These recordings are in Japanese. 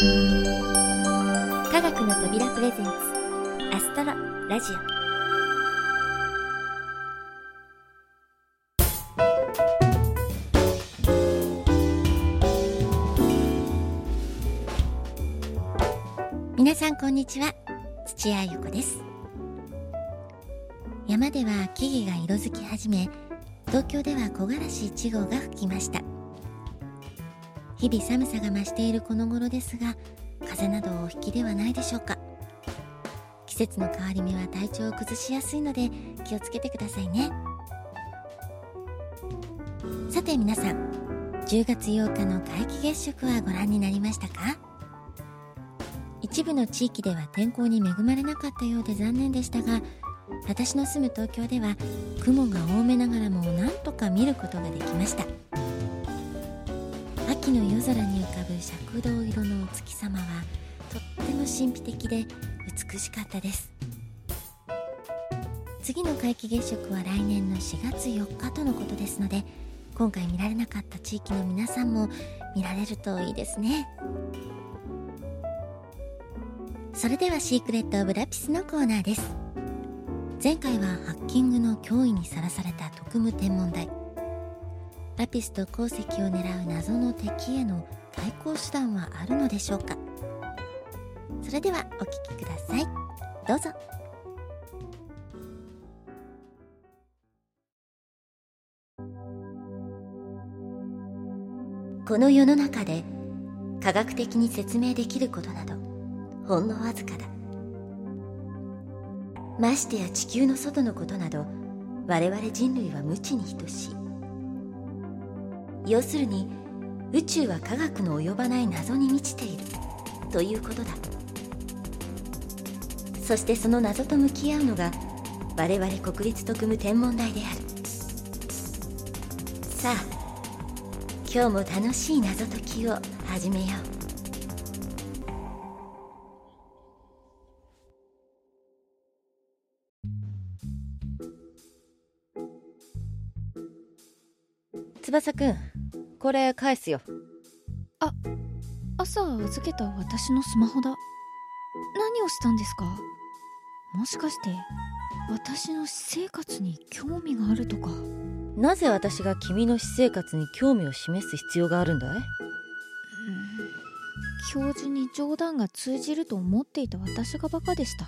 科学の扉プレゼンツアストロラジオ。皆さんこんにちは土屋ゆ子です。山では木々が色づき始め東京では木枯らし1号が吹きました。日々寒さが増しているこの頃ですが風邪などをお引きではないでしょうか。季節の変わり目は体調を崩しやすいので気をつけてくださいね。さて皆さん10月8日の皆既月食はご覧になりましたか？一部の地域では天候に恵まれなかったようで残念でしたが私の住む東京では雲が多めながらもなんとか見ることができました。秋の夜空に浮かぶ赤銅色のお月様はとっても神秘的で美しかったです。次の皆既月食は来年の4月4日とのことですので今回見られなかった地域の皆さんも見られるといいですね。それではシークレット・オブ・ラピスのコーナーです。前回はハッキングの脅威にさらされた特務天文台。ラピスと鉱石を狙う謎の敵への対抗手段はあるのでしょうか？それではお聞きください。どうぞ。この世の中で科学的に説明できることなどほんのわずかだ。ましてや地球の外のことなど我々人類は無知に等しい。要するに宇宙は科学の及ばない謎に満ちている。ということだ。そしてその謎と向き合うのが我々国立特務天文台である。さあ今日も楽しい謎解きを始めよう。翼くん。これ返すよ。朝預けた私のスマホだ。何をしたんですか？もしかして私の私生活に興味があるとか？なぜ私が君の私生活に興味を示す必要があるんだい？教授に冗談が通じると思っていた私がバカでした。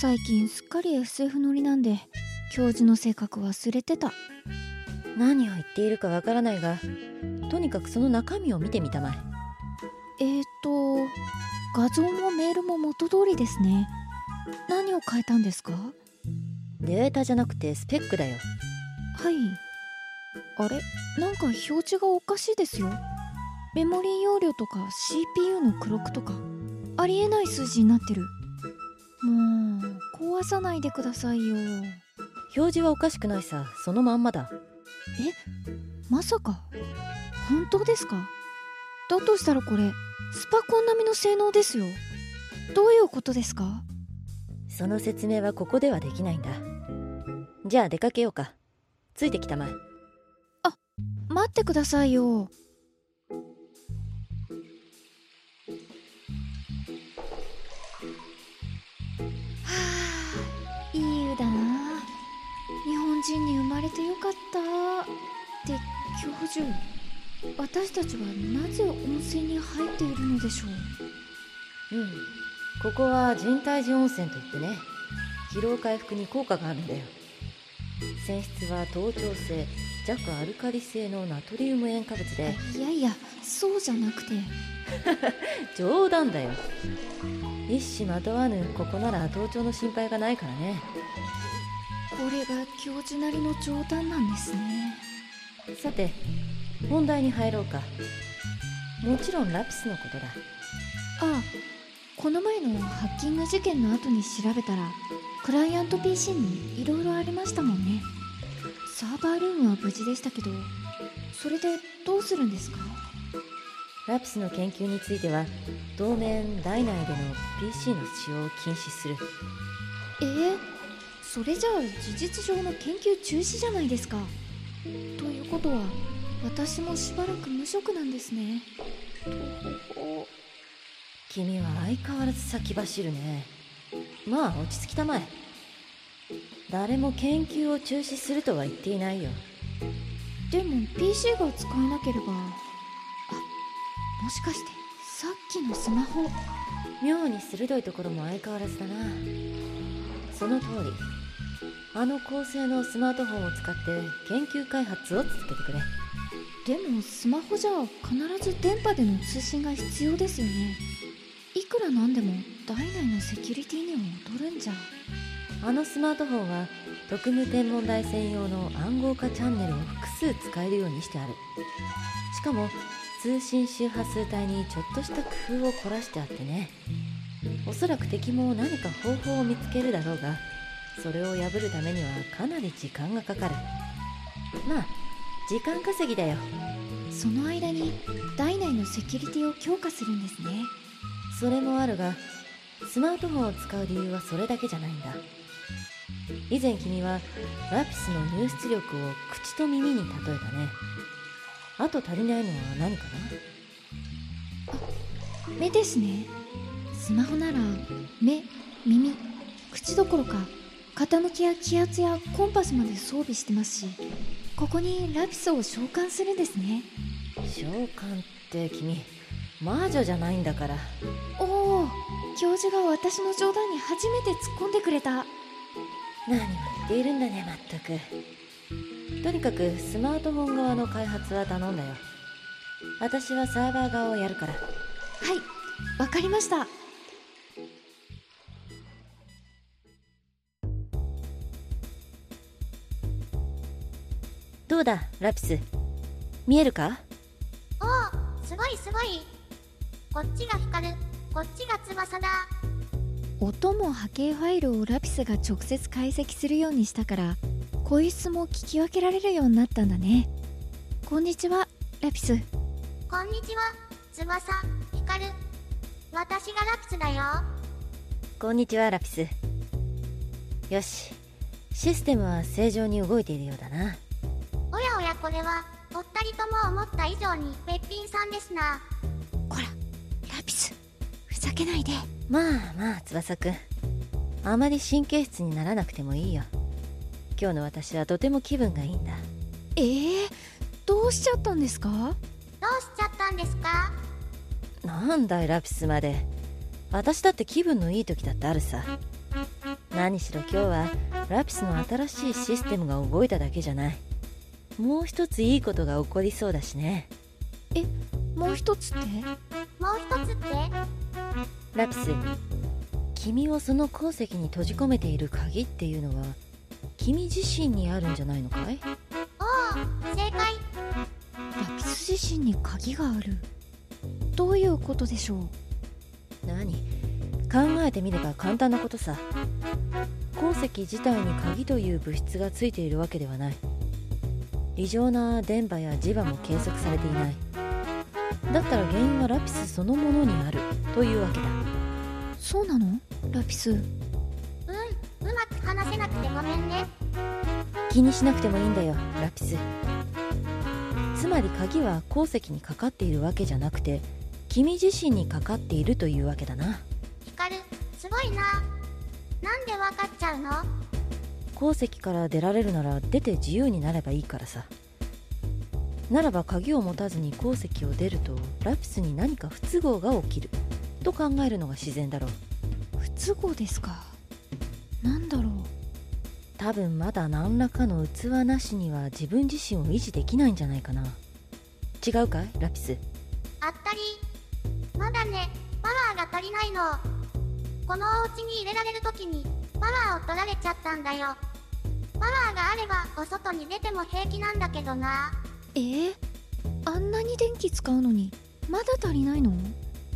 最近すっかり SF 乗りなんで教授の性格忘れてた何を言っているかわからないがとにかくその中身を見てみたまえ。えーと画像もメールも元通りですね。何を変えたんですか？はデータじゃなくてスペックだよ。い。あれ？なんか表示がおかしいですよ。メモリー容量とか CPU のクロックとかありえない数字になってる。もう壊さないでくださいよ。表示はおかしくないさ。そのまんまだまさか本当ですか？だとしたらこれスパコン並みの性能ですよ。どういうことですか？その説明はここではできないんだ。じゃあ出かけようか。ついてきたまえ。待ってくださいよ。はあいい湯だな人に生まれてよかった。って教授私たちはなぜ温泉に入っているのでしょう？うん。ここは人体寺温泉といってね。疲労回復に効果があるんだよ。泉質は頭頂性弱アルカリ性のナトリウム塩化物で。いやいやそうじゃなくて。冗談だよ。一糸まとわぬここなら頭頂の心配がないからねこれが教授なりの冗談なんですね。さて本題に入ろうか。もちろんラピスのことだ。ああこの前のハッキング事件の後に調べたらクライアント PC にいろいろありましたもんね。サーバールームは無事でしたけどそれでどうするんですか？ラピスの研究については当面大内での PC の使用を禁止する。えー、それじゃあ事実上の研究中止じゃないですか。ということは私もしばらく無職なんですね。とほほ君は相変わらず先走るね。まあ落ち着きたまえ。誰も研究を中止するとは言っていないよ。でも PC が使えなければ。あもしかしてさっきのスマホ。妙に鋭いところも相変わらずだな。その通りあの高性能スマートフォンを使って研究開発を続けてくれ。でもスマホじゃ必ず電波での通信が必要ですよね。いくらなんでも代内のセキュリティには劣るんじゃ。あのスマートフォンは特務天文台専用の暗号化チャンネルを複数使えるようにしてある。しかも通信周波数帯にちょっとした工夫を凝らしてあってね。おそらく敵も何か方法を見つけるだろうがそれを破るためにはかなり時間がかかる。まあ時間稼ぎだよ。その間に代内のセキュリティを強化するんですね。それもあるがスマートフォンを使う理由はそれだけじゃないんだ。以前君はラピスの入出力を口と耳に例えたね。あと足りないのは何かな？目ですね。スマホなら目耳口どころか傾きや気圧やコンパスまで装備してますしここにラピスを召喚するんですね。召喚って君魔女じゃないんだから。おお教授が私の冗談に初めて突っ込んでくれた。何を言っているんだねまったく。とにかくスマートフォン側の開発は頼んだよ。私はサーバー側をやるから。はいわかりましたどうだラピス？見えるか？おおすごいすごい。こっちが光る。こっちが翼。だ音も波形ファイルをラピスが直接解析するようにしたから声質も聞き分けられるようになったんだね。こんにちはラピス。こんにちは翼。光る。私がラピスだよ。こんにちはラピス。よしシステムは正常に動いているようだなおやおやこれはお二人とも思った以上にべっぴんさんですな。こらラピスふざけないで。まあまあ翼くん。あまり神経質にならなくてもいいよ。今日の私はとても気分がいいんだ。えー、どうしちゃったんですか？どうしちゃったんですか？なんだいラピスまで。私だって気分のいい時だってあるさ。何しろ今日はラピスの新しいシステムが動いただけじゃないもう一ついいことが起こりそうだしね。もう一つって？もう一つって？ラピス君をその鉱石に閉じ込めている鍵っていうのは君自身にあるんじゃないのかい？おお正解。ラピス自身に鍵がある。どういうことでしょう？何？考えてみれば簡単なことさ。鉱石自体に鍵という物質がついているわけではない異常な電波や磁場も計測されていない。だったら原因はラピスそのものにあるというわけだ。そうなの？ラピス。うん。うまく話せなくてごめんね。気にしなくてもいいんだよラピス。つまり鍵は鉱石にかかっているわけじゃなくて君自身にかかっているというわけだな。光るすごいな。なんでわかっちゃうの？鉱石から出られるなら出て自由になればいいからさ。ならば鍵を持たずに鉱石を出るとラピスに何か不都合が起きる。と考えるのが自然だろう。不都合ですか。なんだろう。多分まだ何らかの器なしには自分自身を維持できないんじゃないかな。違うかい？ラピス。あったり。まだね。パワーが足りないの。このお家に入れられる時に。パワーを取られちゃったんだよ。パワーがあればお外に出ても平気なんだけどな。えー、あんなに電気使うのにまだ足りないの？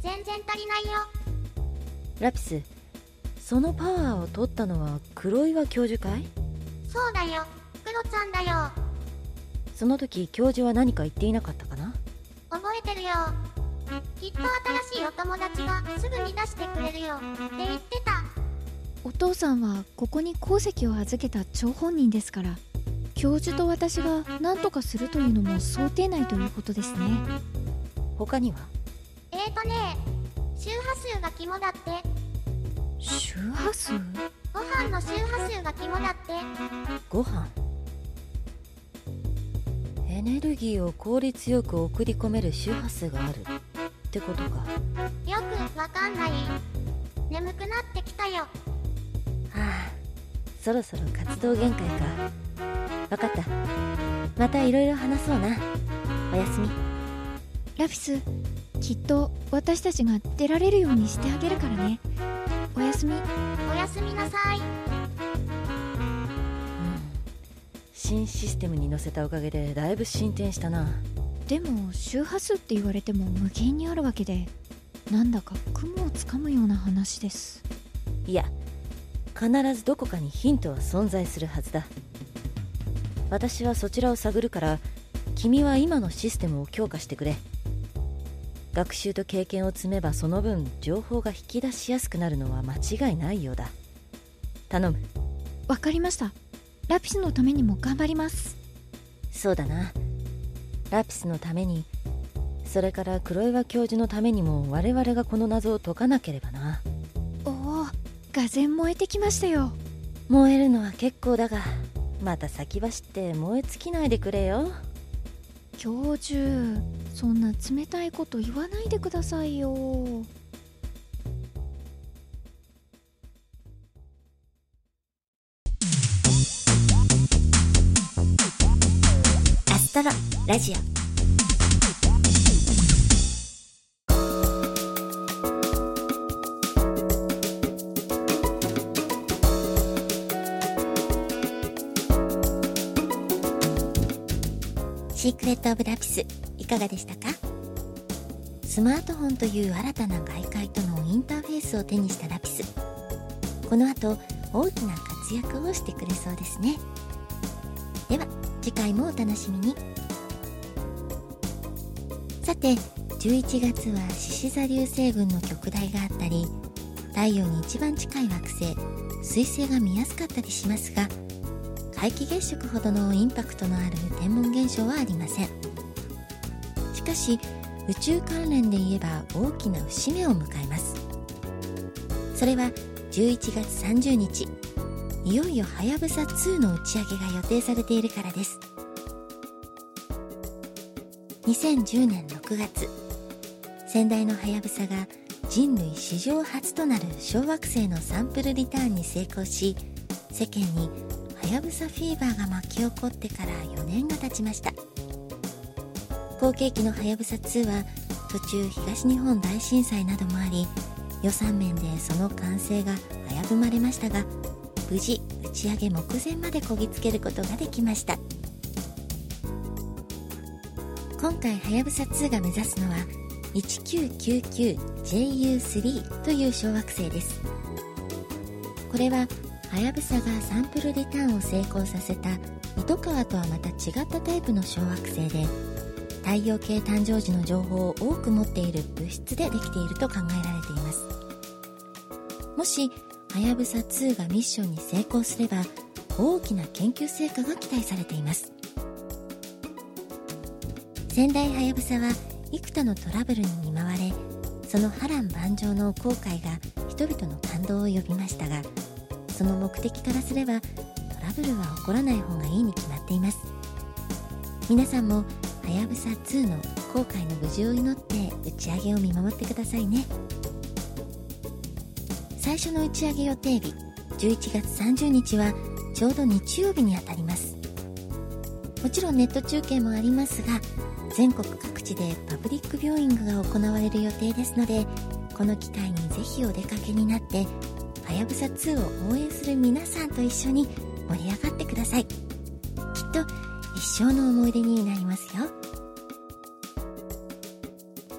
全然足りないよ。ラピスそのパワーを取ったのは黒岩教授かい？そうだよ。クロちゃんだよ。その時教授は何か言っていなかったかな？覚えてるよ。きっと新しいお友達がすぐに出してくれるよ。って言ってたお父さんはここに鉱石を預けた張本人ですから教授と私が何とかするというのも想定内ということですね。他には？えーとね周波数が肝だって。周波数？ご飯の周波数が肝だって。ご飯？エネルギーを効率よく送り込める周波数がある。ってことか。よくわかんない。眠くなってきたよ。はあ。そろそろ活動限界か。分かった。またいろいろ話そうな。おやすみ。ラピスきっと私たちが出られるようにしてあげるからね。おやすみ。おやすみなさい。新システムに載せたおかげでだいぶ進展したな。でも周波数って言われても無限にあるわけでなんだか雲をつかむような話です。いや必ずどこかにヒントは存在するはずだ。私はそちらを探るから君は今のシステムを強化してくれ。学習と経験を積めばその分情報が引き出しやすくなるのは間違いないようだ。頼む。わかりました。ラピスのためにも頑張ります。そうだな。ラピスのためにそれから黒岩教授のためにも我々がこの謎を解かなければながぜ燃えてきましたよ。燃えるのは結構だがまた先走って燃え尽きないでくれよ。教授そんな冷たいこと言わないでくださいよ。アストロラジオレット・オブ・ラピスいかがでしたか？スマートフォンという新たな外界とのインターフェースを手にしたラピス。この後大きな活躍をしてくれそうですね。では次回もお楽しみに。さて11月は獅子座流星群の極大があったり太陽に一番近い惑星水星が見やすかったりしますが皆既月食ほどのインパクトのある天文現象はありません。しかし宇宙関連で言えば大きな節目を迎えます。それは11月30日いよいよはやぶさ2の打ち上げが予定されているからです。2010年6月先代のはやぶさが人類史上初となる小惑星のサンプルリターンに成功し世間にはやぶさフィーバーが巻き起こってから4年が経ちました。後継機のはやぶさ2は途中東日本大震災などもあり予算面でその完成が危ぶまれましたが無事打ち上げ目前までこぎつけることができました。今回はやぶさ2が目指すのは 1999JU3 という小惑星です。これははやぶさがサンプルリターンを成功させた糸川とはまた違ったタイプの小惑星で太陽系誕生時の情報を多く持っている物質でできていると考えられています。もしはやぶさ2がミッションに成功すれば大きな研究成果が期待されています。先代はやぶさは幾多のトラブルに見舞われその波乱万丈の後悔が人々の感動を呼びましたがその目的からすればトラブルは起こらない方がいいに決まっています。皆さんもはやぶさ2の後悔の無事を祈って打ち上げを見守ってくださいね。最初の打ち上げ予定日11月30日はちょうど日曜日にあたります。もちろんネット中継もありますが全国各地でパブリックビューイングが行われる予定ですのでこの機会にぜひお出かけになってはやぶさ2を応援する皆さんと一緒に盛り上がってください。きっと一生の思い出になりますよ。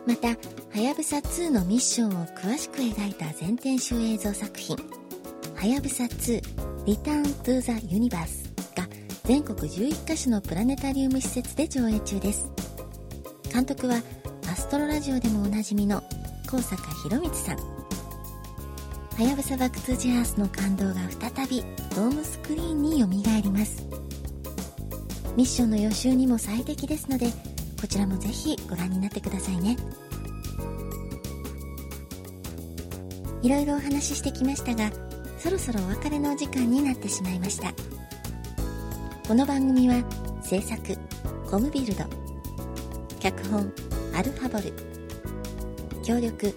またはやぶさ2のミッションを詳しく描いた全編集映像作品「はやぶさ2リターン・トゥ・ザ・ユニバース」が全国11カ所のプラネタリウム施設で上映中です。監督はアストロラジオでもおなじみの上坂浩光さん。はやぶさバックトゥジアースの感動が再びドームスクリーンによみがえります。ミッションの予習にも最適ですのでこちらもぜひご覧になってくださいね。いろいろお話ししてきましたがそろそろお別れのお時間になってしまいました。この番組は制作コムビルド脚本アルファボル協力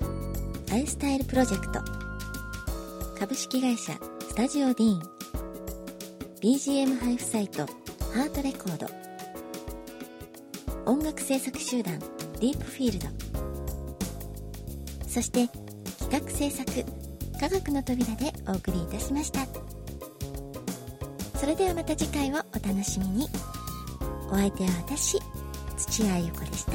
アイスタイルプロジェクト株式会社スタジオディーン。BGM 配布サイトハートレコード。音楽制作集団ディープフィールド。そして企画制作科学の扉でお送りいたしました。それではまた次回をお楽しみに。お相手は私土屋ゆ子でした。